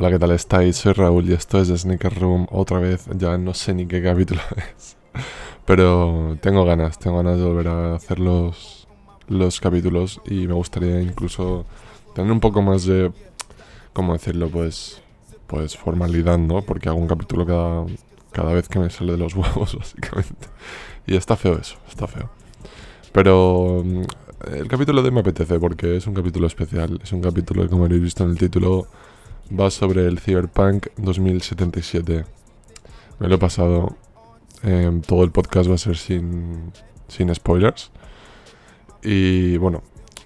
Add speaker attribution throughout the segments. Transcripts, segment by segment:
Speaker 1: Hola, ¿qué tal estáis? Soy Raúl y esto es Sneaker Room. Otra vez, ya no sé ni qué capítulo es. Pero tengo ganas, tengo ganas de volver a hacer los, los capítulos y me gustaría incluso tener un poco más de, ¿cómo decirlo? Pues, pues formalidad, ¿no? Porque hago un capítulo cada, cada vez que me sale de los huevos, básicamente. Y está feo eso, está feo. Pero mm, el capítulo de me apetece porque es un capítulo especial. Es un capítulo que, como habéis visto en el título, va sobre el Cyberpunk 2077. Me lo he pasado. Em, todo el podcast va a ser sin, sin spoilers. Y bueno,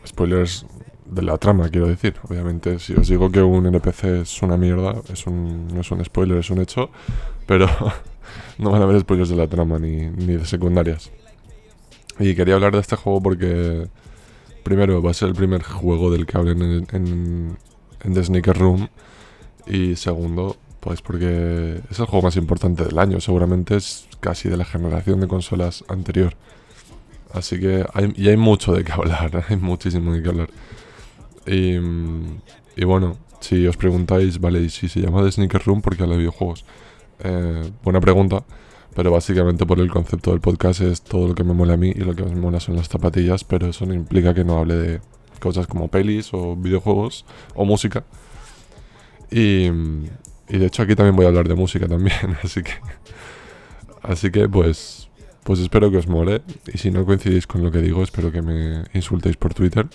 Speaker 1: spoilers de la trama, quiero decir. Obviamente, si os digo que un NPC es una mierda, es un, no es un spoiler, es un hecho. Pero no van a haber spoilers de la trama ni, ni de secundarias. Y quería hablar de este juego porque, primero, va a ser el primer juego del que hablen en, en, en The Sneaker Room. Y segundo, pues porque es el juego más importante del año. Seguramente es casi de la generación de consolas anterior. Así que hay, y hay mucho de qué hablar, hay muchísimo de qué hablar. Y, bueno, si os preguntáis, vale, ¿y si se llama The Sneaker Room porque habla de videojuegos? Eh, buena pregunta, pero básicamente por el concepto del podcast es todo lo que me mola a mí y lo que me mola son las zapatillas, pero eso no implica que no hable de cosas como pelis o videojuegos o música. Y, y de hecho aquí también voy a hablar de música también, así que... Así que pues... Pues espero que os mole. Y si no coincidís con lo que digo, espero que me insultéis por Twitter.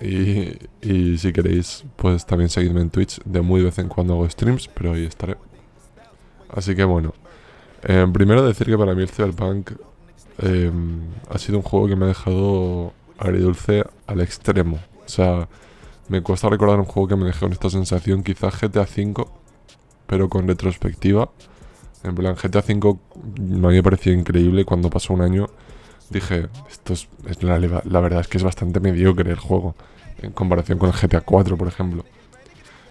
Speaker 1: Y, y si queréis, pues también seguidme en Twitch. De muy vez en cuando hago streams, pero ahí estaré. Así que bueno. Eh, primero decir que para mí el Cyberpunk eh, ha sido un juego que me ha dejado agridulce al extremo. O sea, me cuesta recordar un juego que me dejó con esta sensación. Quizás GTA V, pero con retrospectiva. En plan, GTA V me pareció increíble cuando pasó un año. Dije, esto es, la, verdad es que es bastante mediocre el juego. En comparación con el GTA 4, por ejemplo.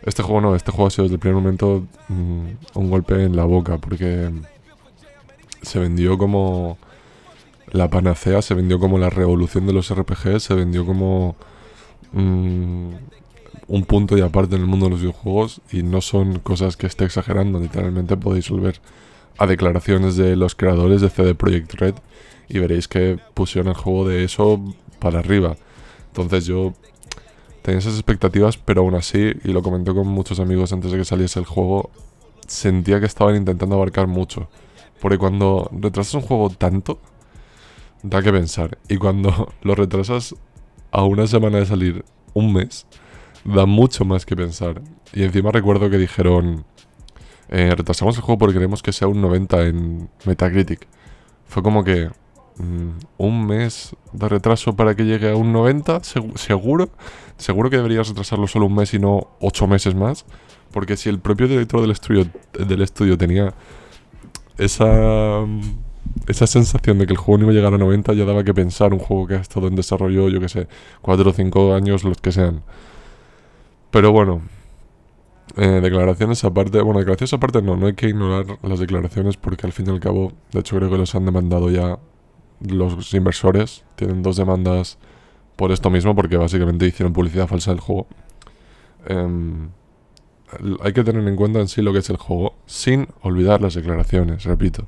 Speaker 1: Este juego no, este juego ha sido desde el primer momento mmm, un golpe en la boca. Porque se vendió como la panacea, se vendió como la revolución de los RPGs, se vendió como mmm, un punto y aparte en el mundo de los videojuegos y no son cosas que esté exagerando, literalmente podéis volver a declaraciones de los creadores de CD Projekt Red y veréis que pusieron el juego de eso para arriba. Entonces yo tenía esas expectativas, pero aún así, y lo comenté con muchos amigos antes de que saliese el juego, sentía que estaban intentando abarcar mucho. Porque cuando retrasas un juego tanto, da que pensar. Y cuando lo retrasas a una semana de salir, un mes, da mucho más que pensar. Y encima recuerdo que dijeron, eh, retrasamos el juego porque queremos que sea un 90 en Metacritic. Fue como que mmm, un mes de retraso para que llegue a un 90, ¿Seg seguro. Seguro que deberías retrasarlo solo un mes y no 8 meses más. Porque si el propio director del estudio, del estudio tenía esa, esa sensación de que el juego no iba a llegar a 90, ya daba que pensar un juego que ha estado en desarrollo, yo que sé, 4 o 5 años, los que sean. Pero bueno, eh, declaraciones aparte, bueno, declaraciones aparte no, no hay que ignorar las declaraciones porque al fin y al cabo, de hecho creo que los han demandado ya los inversores, tienen dos demandas por esto mismo porque básicamente hicieron publicidad falsa del juego. Eh, hay que tener en cuenta en sí lo que es el juego, sin olvidar las declaraciones, repito.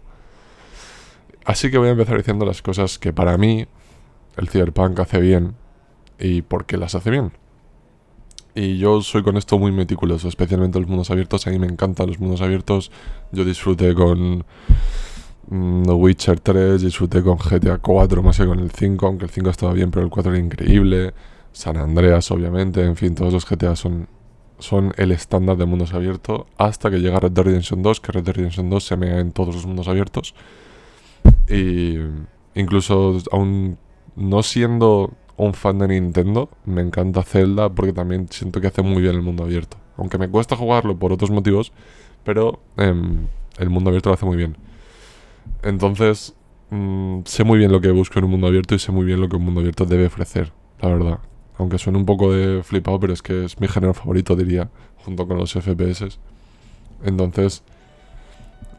Speaker 1: Así que voy a empezar diciendo las cosas que para mí el Cyberpunk hace bien y por qué las hace bien. Y yo soy con esto muy meticuloso, especialmente los mundos abiertos. A mí me encantan los mundos abiertos. Yo disfruté con mm, The Witcher 3, disfruté con GTA 4, más que con el 5, aunque el 5 estaba bien, pero el 4 era increíble. San Andreas, obviamente, en fin, todos los GTA son, son el estándar de mundos abiertos. Hasta que llega Red Dead Redemption 2, que Red Dead Redemption 2 se mea en todos los mundos abiertos. Y incluso aún no siendo un fan de Nintendo, me encanta Zelda porque también siento que hace muy bien el mundo abierto. Aunque me cuesta jugarlo por otros motivos, pero eh, el mundo abierto lo hace muy bien. Entonces, mmm, sé muy bien lo que busco en un mundo abierto y sé muy bien lo que un mundo abierto debe ofrecer, la verdad. Aunque suene un poco de flipado, pero es que es mi género favorito, diría, junto con los FPS. Entonces,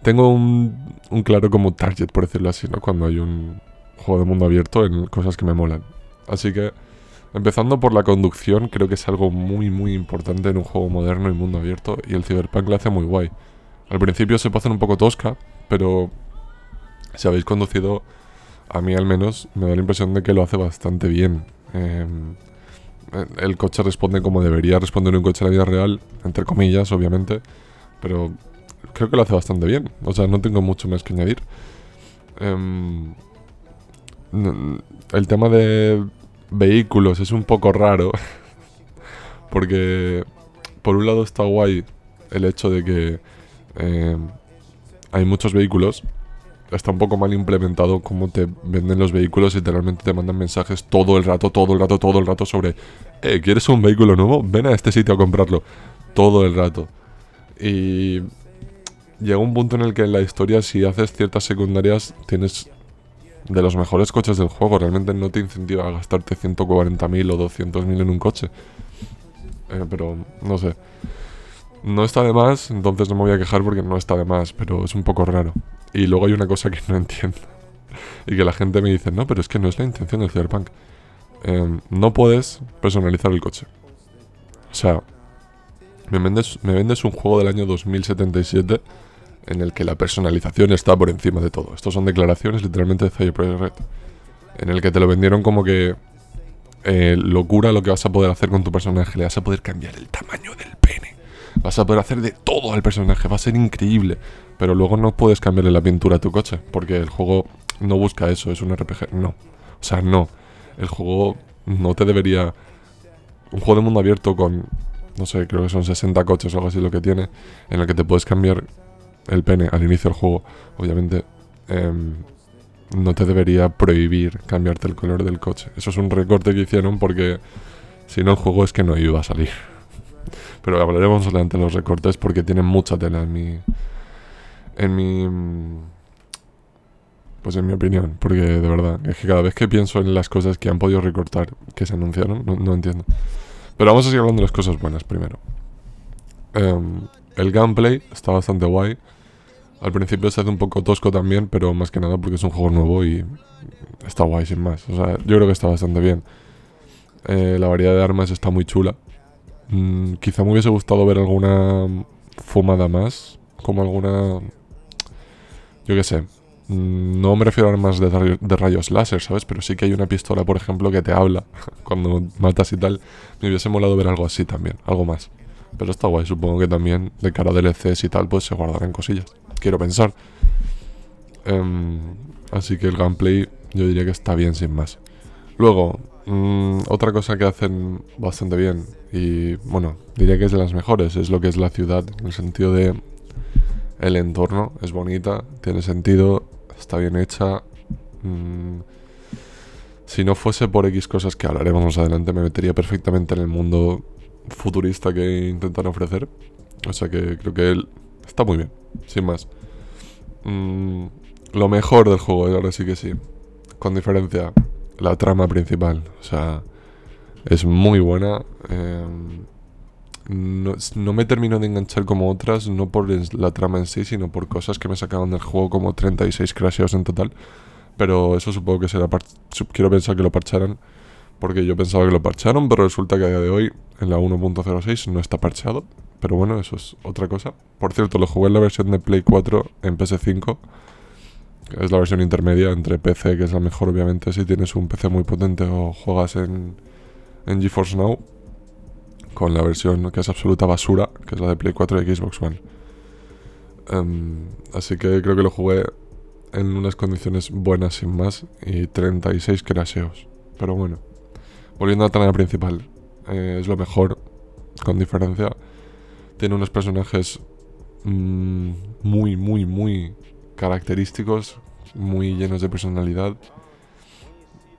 Speaker 1: tengo un, un claro como target, por decirlo así, ¿no? Cuando hay un juego de mundo abierto en cosas que me molan. Así que Empezando por la conducción, creo que es algo muy, muy importante en un juego moderno y mundo abierto, y el Cyberpunk lo hace muy guay. Al principio se puede hacer un poco tosca, pero si habéis conducido, a mí al menos, me da la impresión de que lo hace bastante bien. Em, el coche responde como debería responder un coche en la vida real, entre comillas, obviamente, pero creo que lo hace bastante bien. O sea, no tengo mucho más que añadir. Em, el tema de vehículos es un poco raro. porque por un lado está guay el hecho de que eh, hay muchos vehículos. Está un poco mal implementado cómo te venden los vehículos y literalmente te mandan mensajes todo el rato, todo el rato, todo el rato sobre, eh, ¿quieres un vehículo nuevo? Ven a este sitio a comprarlo. Todo el rato. Y llega un punto en el que en la historia si haces ciertas secundarias tienes de los mejores coches del juego. Realmente no te incentiva a gastarte 140.000 o 200.000 en un coche. Eh, pero no sé. No está de más, entonces no me voy a quejar porque no está de más, pero es un poco raro. Y luego hay una cosa que no entiendo. y que la gente me dice, no, pero es que no es la intención del Cyberpunk. Em, no puedes personalizar el coche. O sea, me vendes, me vendes un juego del año 2077 en el que la personalización está por encima de todo. Estos son declaraciones literalmente de Cyberpunk Red, en el que te lo vendieron como que eh, locura lo que vas a poder hacer con tu personaje. Le vas a poder cambiar el tamaño del pene. Vas a poder hacer de todo al personaje. Va a ser increíble. Pero luego no puedes cambiarle la pintura a tu coche. Porque el juego no busca eso. Es un RPG. No. O sea, no. El juego no te debería... Un juego de mundo abierto con... No sé, creo que son 60 coches o algo así lo que tiene. En el que te puedes cambiar el pene al inicio del juego, obviamente, em, no te debería prohibir cambiarte el color del coche. Eso es un recorte que hicieron porque si no el juego es que no iba a salir. Pero hablaremos adelante de los recortes porque tienen mucha tela en mi... En mi... Pues en mi opinión, porque de verdad, es que cada vez que pienso en las cosas que han podido recortar, que se anunciaron, no, entiendo. Pero vamos a seguir hablando de las cosas buenas primero. Em, el gameplay está bastante guay. Al principio se hace un poco tosco también, pero más que nada porque es un juego nuevo y está guay sin más. O sea, yo creo que está bastante bien. Eh, la variedad de armas está muy chula. Mm, quizá me hubiese gustado ver alguna fumada más, como alguna... Yo qué sé. Mm, no me refiero a armas de, rayos láser, ¿sabes? Pero sí que hay una pistola, por ejemplo, que te habla cuando matas y tal. Me hubiese molado ver algo así también, algo más. Pero está guay, supongo que también de cara a DLCs y tal, pues se guardarán cosillas quiero pensar. Em, así que el gameplay yo diría que está bien sin más. Luego, mm, otra cosa que hacen bastante bien, y bueno, diría que es de las mejores, es lo que es la ciudad, en el sentido de el entorno, es bonita, tiene sentido, está bien hecha. Mm, si no fuese por X cosas que hablaremos más adelante, me metería perfectamente en el mundo futurista que intentan ofrecer. O sea que creo que él está muy bien, sin más. Mm, lo mejor del juego, ahora sí que sí. Con diferencia, la trama principal. O sea, es muy buena. Em, no, me termino de enganchar como otras, no por la trama en sí, sino por cosas que me sacaban del juego, como 36 crasheos en total. Pero eso supongo que será. Quiero pensar que lo parcharan, porque yo pensaba que lo parcharon, pero resulta que a día de hoy, en la 1.06, no está parchado. Pero bueno, eso es otra cosa. Por cierto, lo jugué en la versión de Play 4 en PS5. es la versión intermedia entre PC, que es la mejor obviamente si tienes un PC muy potente o juegas en, en GeForce Now. Con la versión que es absoluta basura, que es la de Play 4 y Xbox One. Em, así que creo que lo jugué en unas condiciones buenas sin más y 36 crasheos. Pero bueno, volviendo a la trama principal, eh, es lo mejor, con diferencia. Tiene unos personajes mm, muy, muy, muy característicos, muy llenos de personalidad.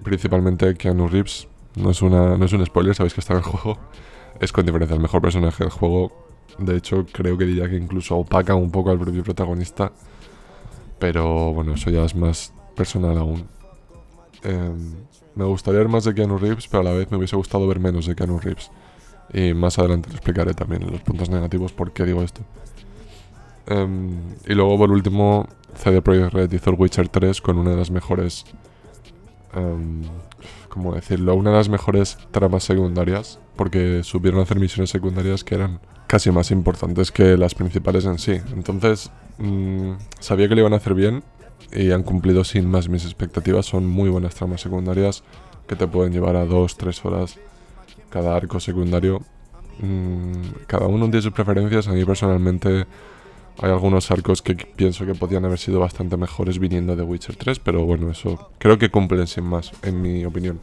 Speaker 1: Principalmente Keanu Reeves. No es, una, no es un spoiler, sabéis que está en el juego. Es con diferencia el mejor personaje del juego. De hecho, creo que diría que incluso opaca un poco al propio protagonista. Pero bueno, eso ya es más personal aún. Em, me gustaría ver más de Keanu Reeves, pero a la vez me hubiese gustado ver menos de Keanu Reeves. Y más adelante lo explicaré también en los puntos negativos por qué digo esto. Em, y luego, por último, CD Projekt Red hizo el Witcher 3 con una de las mejores em, ¿cómo decirlo? Una de las mejores tramas secundarias, porque supieron hacer misiones secundarias que eran casi más importantes que las principales en sí. Entonces, mm, sabía que lo iban a hacer bien y han cumplido sin más mis expectativas. Son muy buenas tramas secundarias que te pueden llevar a dos, tres horas cada arco secundario. Mm, cada uno tiene sus preferencias. A mí personalmente hay algunos arcos que pienso que podían haber sido bastante mejores viniendo de Witcher 3, pero bueno, eso creo que cumplen sin más, en mi opinión.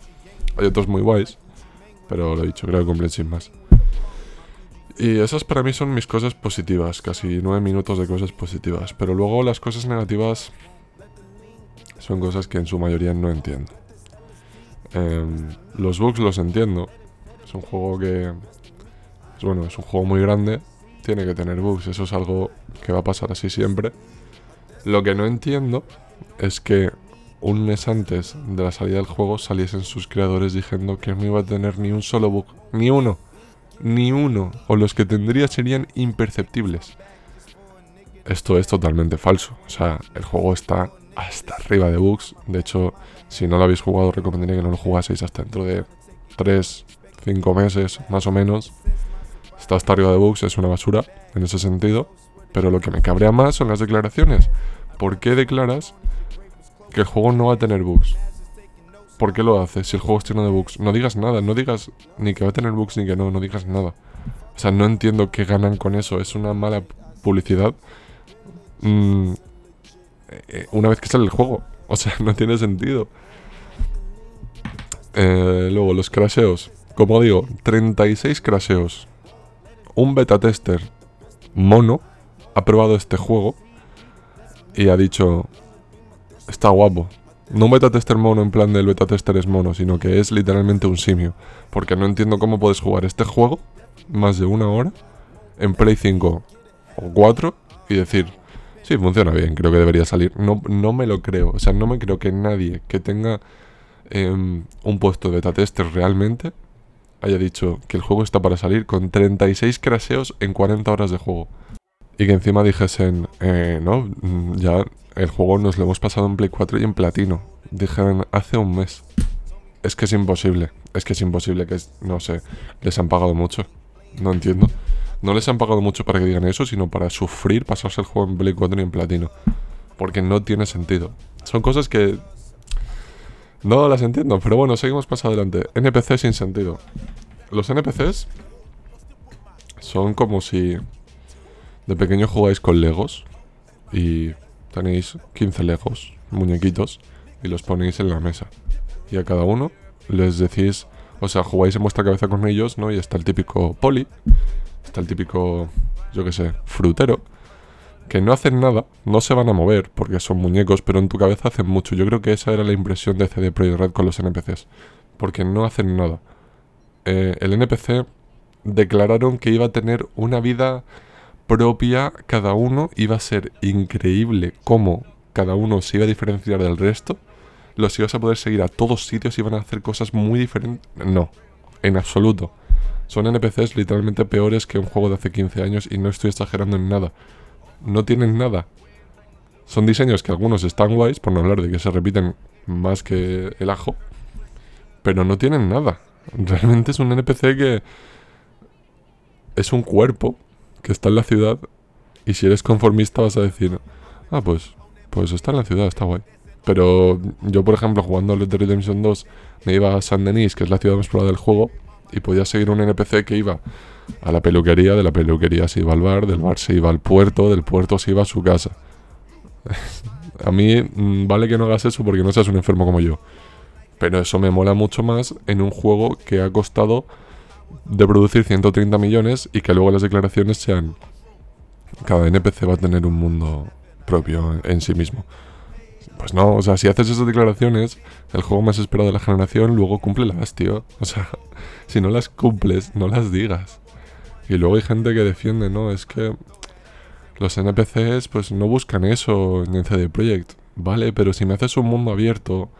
Speaker 1: Hay otros muy guays, pero lo he dicho, creo que cumplen sin más. Y esas para mí son mis cosas positivas, casi nueve minutos de cosas positivas. Pero luego las cosas negativas son cosas que en su mayoría no entiendo. Em, los bugs los entiendo. Es un juego que... Bueno, es un juego muy grande. Tiene que tener bugs. Eso es algo que va a pasar así siempre. Lo que no entiendo es que un mes antes de la salida del juego saliesen sus creadores diciendo que no iba a tener ni un solo bug. Ni uno ni uno, o los que tendría serían imperceptibles. Esto es totalmente falso. O sea, el juego está hasta arriba de bugs. De hecho, si no lo habéis jugado, recomendaría que no lo jugaseis hasta dentro de 3, 5 meses, más o menos. Está hasta arriba de bugs, es una basura en ese sentido. Pero lo que me cabrea más son las declaraciones. ¿Por qué declaras que el juego no va a tener bugs? ¿Por qué lo haces si el juego está lleno de bugs? No digas nada, no digas ni que va a tener bugs ni que no, no digas nada. O sea, no entiendo qué ganan con eso. Es una mala publicidad. Mm, eh, una vez que sale el juego. O sea, no tiene sentido. Eh, luego, los crasheos. Como digo, 36 crasheos. Un beta tester mono ha probado este juego y ha dicho, está guapo, no beta tester mono en plan del beta tester es mono, sino que es literalmente un simio. Porque no entiendo cómo puedes jugar este juego más de una hora en Play 5 o 4 y decir, sí, funciona bien, creo que debería salir. No, no me lo creo. O sea, no me creo que nadie que tenga em, un puesto de beta tester realmente haya dicho que el juego está para salir con 36 craseos en 40 horas de juego. Y que encima dijesen, eh, no, mm, ya el juego nos lo hemos pasado en Play 4 y en Platino. Dijeron hace un mes. Es que es imposible. Es que es imposible que, no sé, les han pagado mucho. No entiendo. No les han pagado mucho para que digan eso, sino para sufrir pasarse el juego en Play 4 y en Platino. Porque no tiene sentido. Son cosas que... No las entiendo, pero bueno, seguimos más adelante. NPC sin sentido. Los NPCs son como si de pequeño jugáis con Legos y tenéis 15 Legos, muñequitos, y los ponéis en la mesa. Y a cada uno les decís, o sea, jugáis en vuestra cabeza con ellos, ¿no? Y está el típico poli, está el típico, yo qué sé, frutero, que no hacen nada, no se van a mover porque son muñecos, pero en tu cabeza hacen mucho. Yo creo que esa era la impresión de CD Projekt Red con los NPCs, porque no hacen nada. Eh, el NPC declararon que iba a tener una vida propia cada uno iba a ser increíble cómo cada uno se iba a diferenciar del resto. Los ibas a poder seguir a todos sitios y iban a hacer cosas muy diferentes. No, en absoluto. Son NPCs literalmente peores que un juego de hace 15 años y no estoy exagerando en nada. No tienen nada. Son diseños que algunos están guays, por no hablar de que se repiten más que el ajo, pero no tienen nada. Realmente es un NPC que es un cuerpo que está en la ciudad y si eres conformista vas a decir, ah, pues, pues está en la ciudad, está guay. Pero yo, por ejemplo, jugando Red Dead Redemption 2, me iba a San Denis, que es la ciudad más poblada del juego, y podía seguir un NPC que iba a la peluquería, de la peluquería se iba al bar, del bar se iba al puerto, del puerto se iba a su casa. a mí mm, vale que no hagas eso porque no seas un enfermo como yo. Pero eso me mola mucho más en un juego que ha costado de producir 130 millones y que luego las declaraciones sean cada NPC va a tener un mundo propio en sí mismo. Pues no, o sea, si haces esas declaraciones, el juego más esperado de la generación, luego cúmplelas, tío. O sea, si no las cumples, no las digas. Y luego hay gente que defiende, ¿no? Es que los NPCs pues no buscan eso en CD Projekt. Vale, pero si me haces un mundo abierto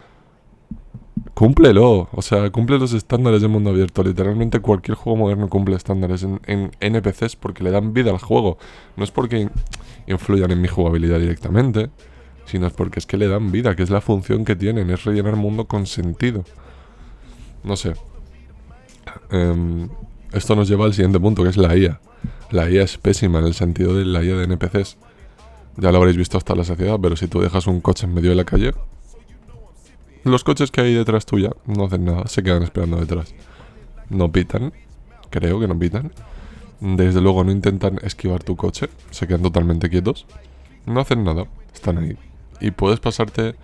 Speaker 1: cúmplelo. O sea, cumple los estándares del mundo abierto. Literalmente cualquier juego moderno cumple estándares en, NPCs porque le dan vida al juego. No es porque influyan en mi jugabilidad directamente. sino es porque es que le dan vida, que es la función que tienen, es rellenar el mundo con sentido. No sé. Em, esto nos lleva al siguiente punto, que es la IA. La IA es pésima en el sentido de la IA de NPCs. Ya lo habréis visto hasta la saciedad, pero si tú dejas un coche en medio de la calle, los coches que hay detrás tuya no hacen nada, se quedan esperando detrás. No pitan, creo que no pitan. Desde luego no intentan esquivar tu coche, se quedan totalmente quietos. No hacen nada, están ahí. Y puedes pasarte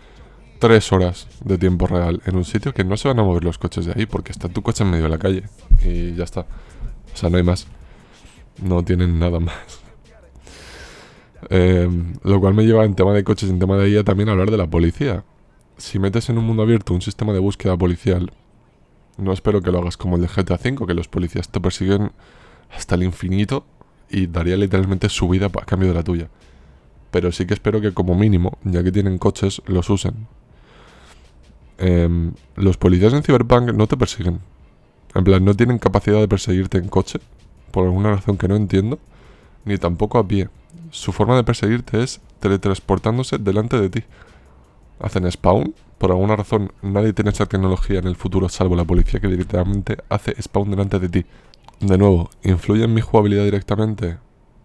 Speaker 1: tres horas de tiempo real en un sitio que no se van a mover los coches de ahí porque está tu coche en medio de la calle. Y ya está. O sea, no hay más. No tienen nada más. Em, lo cual me lleva en tema de coches, en tema de IA también a hablar de la policía. Si metes en un mundo abierto un sistema de búsqueda policial, no espero que lo hagas como el de GTA V, que los policías te persiguen hasta el infinito y daría literalmente su vida a cambio de la tuya. Pero sí que espero que como mínimo, ya que tienen coches, los usen. Em, los policías en Cyberpunk no te persiguen. En plan, no tienen capacidad de perseguirte en coche, por alguna razón que no entiendo, ni tampoco a pie su forma de perseguirte es teletransportándose delante de ti. Hacen spawn, por alguna razón nadie tiene esa tecnología en el futuro salvo la policía que directamente hace spawn delante de ti. De nuevo, ¿influye en mi jugabilidad directamente?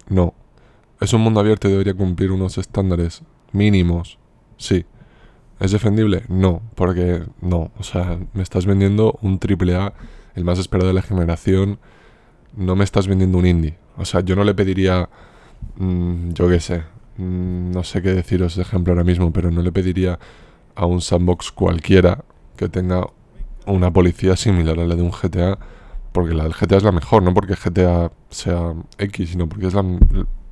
Speaker 1: No. ¿Es un mundo abierto y debería cumplir unos estándares mínimos? Sí. ¿Es defendible? No, porque no. O sea, me estás vendiendo un AAA, el más esperado de la generación. No me estás vendiendo un indie. O sea, yo no le pediría Mm, yo qué sé, mm, no sé qué deciros de ejemplo ahora mismo, pero no le pediría a un sandbox cualquiera que tenga una policía similar a la de un GTA, porque la del GTA es la mejor, no porque GTA sea X, sino porque es,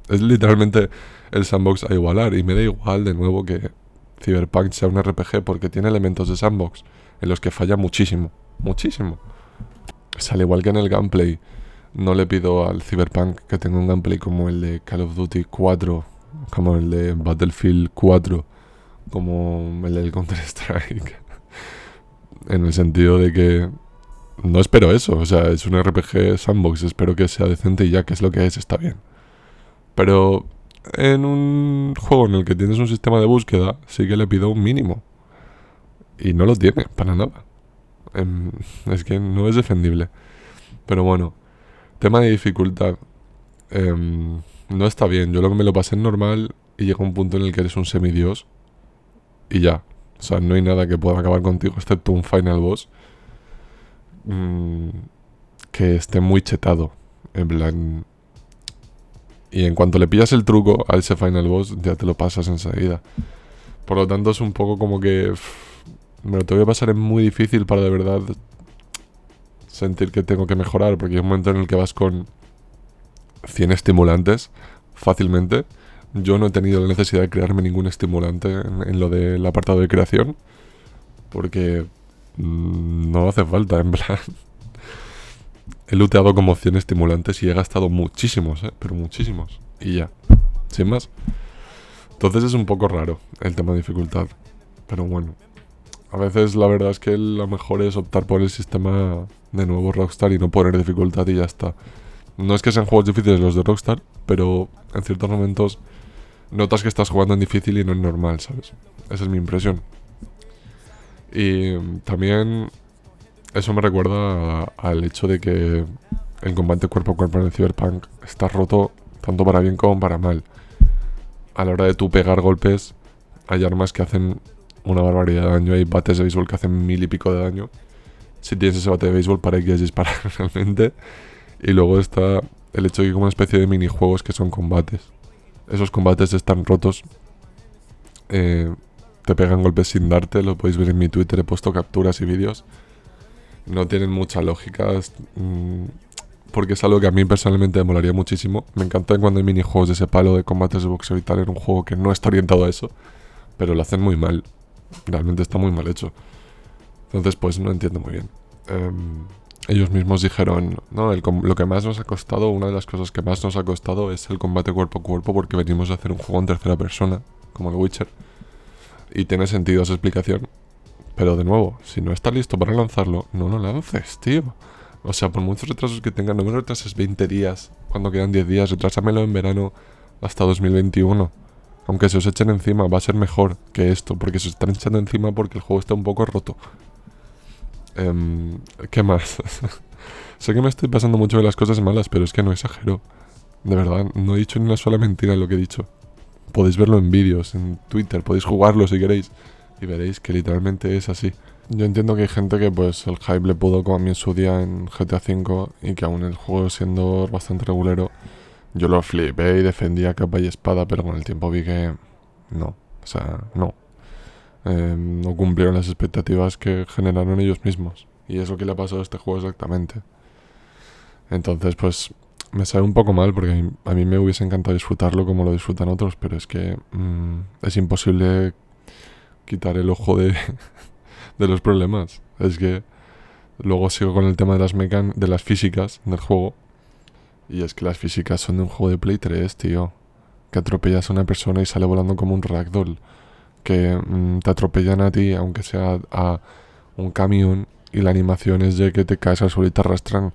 Speaker 1: es literalmente el sandbox a igualar. Y me da igual de nuevo que Cyberpunk sea un RPG porque tiene elementos de sandbox en los que falla muchísimo, muchísimo. Es al igual que en el gameplay no le pido al Cyberpunk que tenga un gameplay como el de Call of Duty 4, como el de Battlefield 4, como el del Counter-Strike. en el sentido de que no espero eso, o sea, es un RPG sandbox, espero que sea decente y ya que es lo que es, está bien. Pero en un juego en el que tienes un sistema de búsqueda, sí que le pido un mínimo. Y no lo tiene, para nada. Em, es que no es defendible. Pero bueno, Tema de dificultad. Em, no está bien. Yo lo que me lo pasé en normal y llega un punto en el que eres un semidios. Y ya. O sea, no hay nada que pueda acabar contigo excepto un final boss. Mm, que esté muy chetado. En plan. Y en cuanto le pillas el truco a ese final boss, ya te lo pasas enseguida. Por lo tanto, es un poco como que. me lo tengo que pasar es muy difícil para de verdad sentir que tengo que mejorar, porque hay un momento en el que vas con 100 estimulantes fácilmente. Yo no he tenido la necesidad de crearme ningún estimulante en, lo del apartado de creación, porque mm, no hace falta, en plan. he looteado como 100 estimulantes y he gastado muchísimos, ¿eh? pero muchísimos. Y ya, sin más. Entonces es un poco raro el tema de dificultad. Pero bueno, a veces la verdad es que lo mejor es optar por el sistema de nuevo Rockstar y no poner dificultad y ya está. No es que sean juegos difíciles los de Rockstar, pero en ciertos momentos notas que estás jugando en difícil y no en normal, ¿sabes? Esa es mi impresión. Y también eso me recuerda al hecho de que el combate cuerpo a cuerpo en el Cyberpunk está roto tanto para bien como para mal. A la hora de tú pegar golpes, hay armas que hacen una barbaridad de daño. Hay bates de béisbol que hacen mil y pico de daño. Si tienes ese bate de béisbol para que quieras disparar realmente. Y luego está el hecho de que hay como una especie de minijuegos que son combates. Esos combates están rotos. Eh, te pegan golpes sin darte. Lo podéis ver en mi Twitter. He puesto capturas y vídeos. No tienen mucha lógica. Mm, porque es algo que a mí personalmente me molaría muchísimo. Me encanta cuando hay minijuegos de ese palo de combates de boxeo y tal en un juego que no está orientado a eso. Pero lo hacen muy mal realmente está muy mal hecho. Entonces, pues no entiendo muy bien. Em, ellos mismos dijeron, no, lo que más nos ha costado, una de las cosas que más nos ha costado es el combate cuerpo a cuerpo porque venimos a hacer un juego en tercera persona, como el Witcher. Y tiene sentido esa explicación. Pero de nuevo, si no está listo para lanzarlo, no lo lances, tío. O sea, por muchos retrasos que tengan, no me retrases 20 días cuando quedan 10 días, retrásamelo en verano hasta 2021. Aunque se os echen encima, va a ser mejor que esto, porque se están echando encima porque el juego está un poco roto. Em, ¿Qué más? sé que me estoy pasando mucho de las cosas malas, pero es que no exagero. De verdad, no he dicho ni una sola mentira en lo que he dicho. Podéis verlo en vídeos, en Twitter, podéis jugarlo si queréis. Y veréis que literalmente es así. Yo entiendo que hay gente que pues el hype le pudo como a mí en su día en GTA V y que aún el juego siendo bastante regulero, yo lo flipé y defendía capa y espada, pero con el tiempo vi que no, o sea, no. Em, no cumplieron las expectativas que generaron ellos mismos. Y es lo que le ha pasado a este juego exactamente. Entonces, pues me sabe un poco mal porque a mí me hubiese encantado disfrutarlo como lo disfrutan otros, pero es que mm, es imposible quitar el ojo de, de los problemas. Es que luego sigo con el tema de las mecan de las físicas del juego. Y es que las físicas son de un juego de Play 3, tío. Que atropellas a una persona y sale volando como un ragdoll. Que mm, te atropellan a ti, aunque sea a un camión, y la animación es de que te caes al suelo y te arrastran.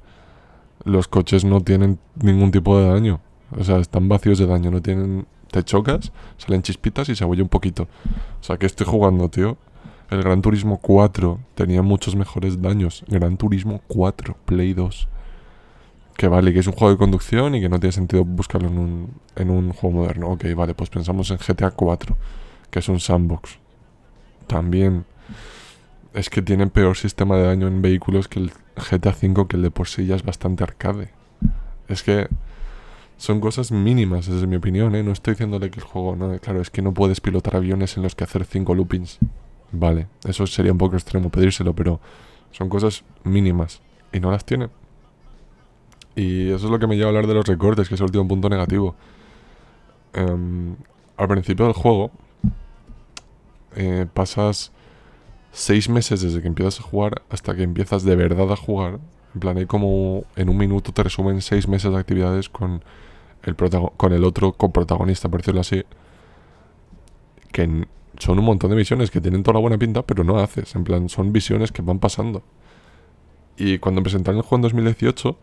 Speaker 1: Los coches no tienen ningún tipo de daño. O sea, están vacíos de daño, no tienen... Te chocas, salen chispitas y se huye un poquito. O sea, que estoy jugando, tío. El Gran Turismo 4 tenía muchos mejores daños. Gran Turismo 4, Play 2. Que vale, que es un juego de conducción y que no tiene sentido buscarlo en un, en un juego moderno. Ok, vale, pues pensamos en GTA 4, que es un sandbox. También es que tiene peor sistema de daño en vehículos que el GTA 5, que el de por sí ya es bastante arcade. Es que son cosas mínimas, desde mi opinión, ¿eh? No estoy diciéndole que el juego, no, claro, es que no puedes pilotar aviones en los que hacer 5 loopings. Vale, eso sería un poco extremo pedírselo, pero son cosas mínimas y no las tiene. Y eso es lo que me lleva a hablar de los recortes, que es el último punto negativo. Em, al principio del juego, eh, pasas seis meses desde que empiezas a jugar hasta que empiezas de verdad a jugar. En plan, hay como en un minuto te resumen seis meses de actividades con el, con el otro coprotagonista, por decirlo así. Que son un montón de misiones que tienen toda la buena pinta, pero no haces. En plan, son visiones que van pasando. Y cuando presentaron el juego en 2018,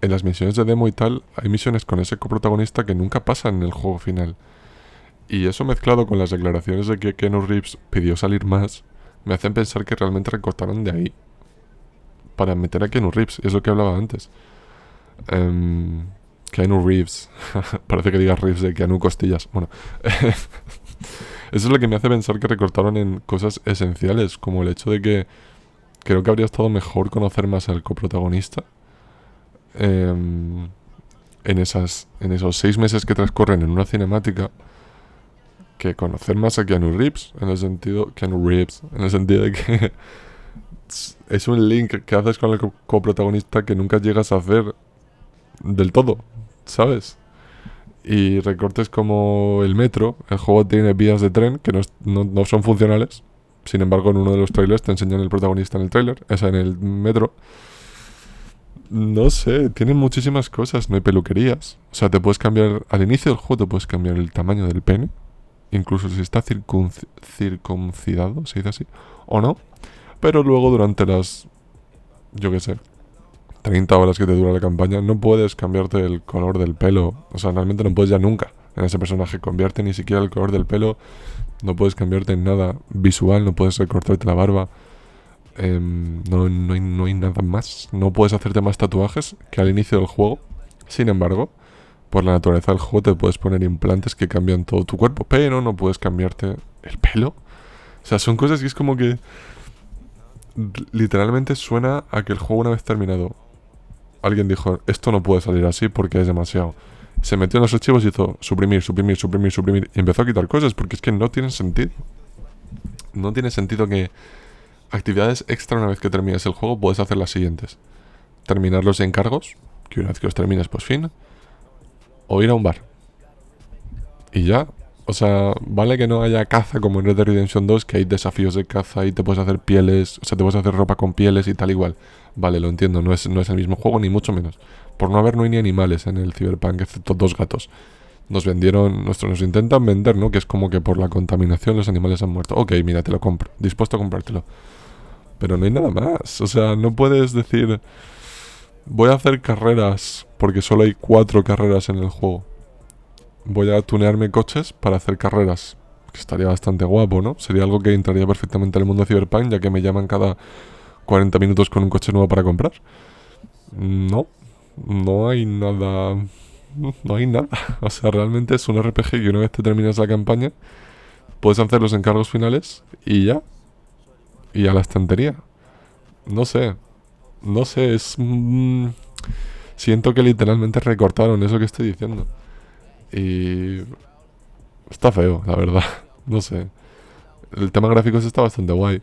Speaker 1: en las misiones de demo y tal, hay misiones con ese coprotagonista que nunca pasan en el juego final. Y eso mezclado con las declaraciones de que Keanu Reeves pidió salir más, me hacen pensar que realmente recortaron de ahí. Para meter a Keanu Reeves, es lo que hablaba antes. Um, Keanu Reeves. Parece que diga Reeves de Keanu Costillas. Bueno. Eso es lo que me hace pensar que recortaron en cosas esenciales, como el hecho de que creo que habría estado mejor conocer más al coprotagonista. Em, en, esas, en esos seis meses que transcurren en una cinemática que conocer más a Keanu Reeves en el sentido Keanu Reeves en el sentido de que es un link que haces con el coprotagonista que nunca llegas a hacer del todo, ¿sabes? y recortes como el metro, el juego tiene vías de tren que no, son funcionales. Sin embargo, en uno de los trailers te enseñan el protagonista en el trailer, esa en el metro. No sé, tiene muchísimas cosas, no hay peluquerías. O sea, te puedes cambiar, al inicio del juego te puedes cambiar el tamaño del pene, incluso si está circuncidado, se dice así, o no. Pero luego durante las, yo qué sé, 30 horas que te dura la campaña, no puedes cambiarte el color del pelo. O sea, realmente no puedes ya nunca en ese personaje. Convierte ni siquiera el color del pelo. No puedes cambiarte en nada visual, no puedes recortarte la barba. Em, no, hay nada más. No puedes hacerte más tatuajes que al inicio del juego. Sin embargo, por la naturaleza del juego te puedes poner implantes que cambian todo tu cuerpo, pero no puedes cambiarte el pelo. O sea, son cosas que es como que literalmente suena a que el juego una vez terminado alguien dijo, esto no puede salir así porque es demasiado. Se metió en los archivos y hizo suprimir, suprimir, suprimir, suprimir. Y empezó a quitar cosas porque es que no tiene sentido. No tiene sentido que actividades extra una vez que termines el juego puedes hacer las siguientes. Terminar los encargos, que una vez que los termines pues fin. O ir a un bar. Y ya, o sea, vale que no haya caza como en Red Dead Redemption 2, que hay desafíos de caza y te puedes hacer pieles, o sea, te puedes hacer ropa con pieles y tal igual. Vale, lo entiendo, no es, no es el mismo juego, ni mucho menos. Por no haber no hay ni animales en el Cyberpunk, excepto dos gatos. Nos vendieron, nuestros, nos intentan vender, ¿no? Que es como que por la contaminación los animales han muerto. Ok, mira, te lo compro, dispuesto a comprártelo. Pero no hay nada más, o sea, no puedes decir, voy a hacer carreras, porque solo hay cuatro carreras en el juego voy a tunearme coches para hacer carreras. Que estaría bastante guapo, ¿no? Sería algo que entraría perfectamente en el mundo de Cyberpunk, ya que me llaman cada 40 minutos con un coche nuevo para comprar. No, no hay nada. No hay nada. O sea, realmente es un RPG que una vez te terminas la campaña, puedes hacer los encargos finales y ya. Y a la estantería. No sé. No sé, es. siento que literalmente recortaron eso que estoy diciendo. Y. Está feo, la verdad. No sé. El tema gráficos está bastante guay.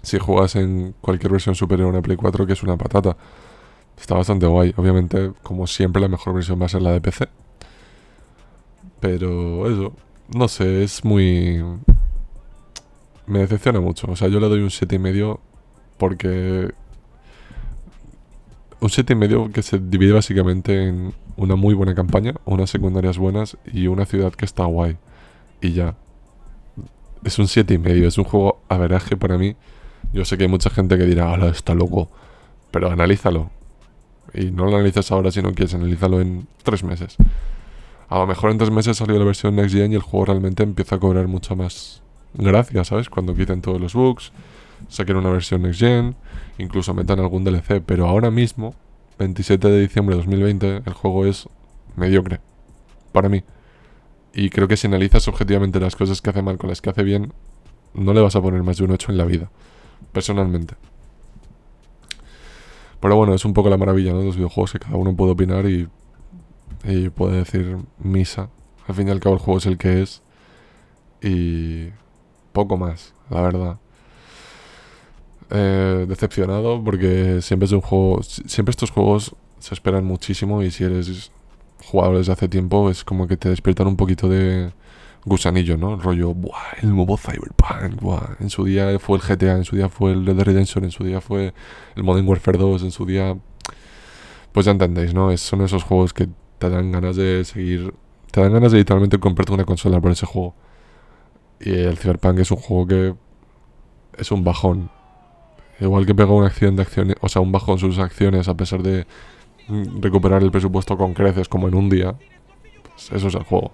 Speaker 1: Si juegas en cualquier versión superior a una Play 4, que es una patata. Está bastante guay. Obviamente, como siempre, la mejor versión va a ser la de PC. Pero eso, no sé, es muy... Me decepciona mucho. O sea, yo le doy un 7,5 porque... Un 7,5 que se divide básicamente en una muy buena campaña, unas secundarias buenas y una ciudad que está guay. Y ya. Es un 7,5. Es un juego averaje para mí. Yo sé que hay mucha gente que dirá, hola, está loco. Pero analízalo. Y no lo analices ahora si no quieres, analízalo en tres meses. A lo mejor en tres meses salió la versión Next Gen y el juego realmente empieza a cobrar mucha más gracia, ¿sabes? Cuando quiten todos los bugs, saquen una versión Next Gen, incluso metan algún DLC. Pero ahora mismo, 27 de diciembre de 2020, el juego es mediocre. Para mí. Y creo que si analizas objetivamente las cosas que hace mal con las que hace bien, no le vas a poner más de un 8 en la vida. Personalmente. Pero bueno, es un poco la maravilla ¿no? de los videojuegos que cada uno puede opinar y, y puede decir misa. Al fin y al cabo el juego es el que es. Y poco más, la verdad. Eh, decepcionado porque siempre es un juego... si- Siempre estos juegos se esperan muchísimo y si eres jugador desde hace tiempo es como que te despiertan un poquito de gusanillo, ¿no? El rollo, ¡buah! El nuevo Cyberpunk, ¡buah! En su día fue el GTA, en su día fue el Red Dead Redemption, en su día fue el Modern Warfare 2, en su día... Pues ya entendéis, ¿no? Es, son esos juegos que te dan ganas de seguir... Te dan ganas de literalmente comprarte una consola por ese juego. Y el Cyberpunk es un juego que... Es un bajón. Igual que pegó una acción de acciones... O sea, un bajón sus acciones a pesar de mm, recuperar el presupuesto con creces como en un día. Pues eso es el juego.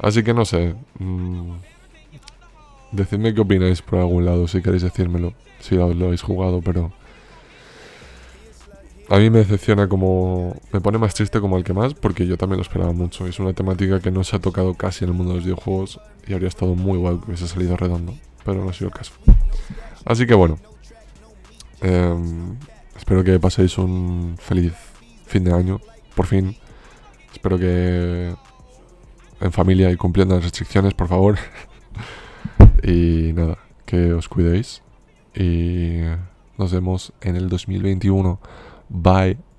Speaker 1: Así que no sé. mm, decidme qué opináis por algún lado, si queréis decírmelo. Si lo, lo habéis jugado, pero... A mí me decepciona como... Me pone más triste como el que más, porque yo también lo esperaba mucho. Es una temática que no se ha tocado casi en el mundo de los videojuegos y habría estado muy guay que hubiese salido redondo, pero no ha sido el caso. Así que bueno. Em, espero que paséis un feliz fin de año, por fin. Espero que en familia y cumpliendo las restricciones, por favor. y nada, que os cuidéis. Y nos vemos en el 2021. Bye.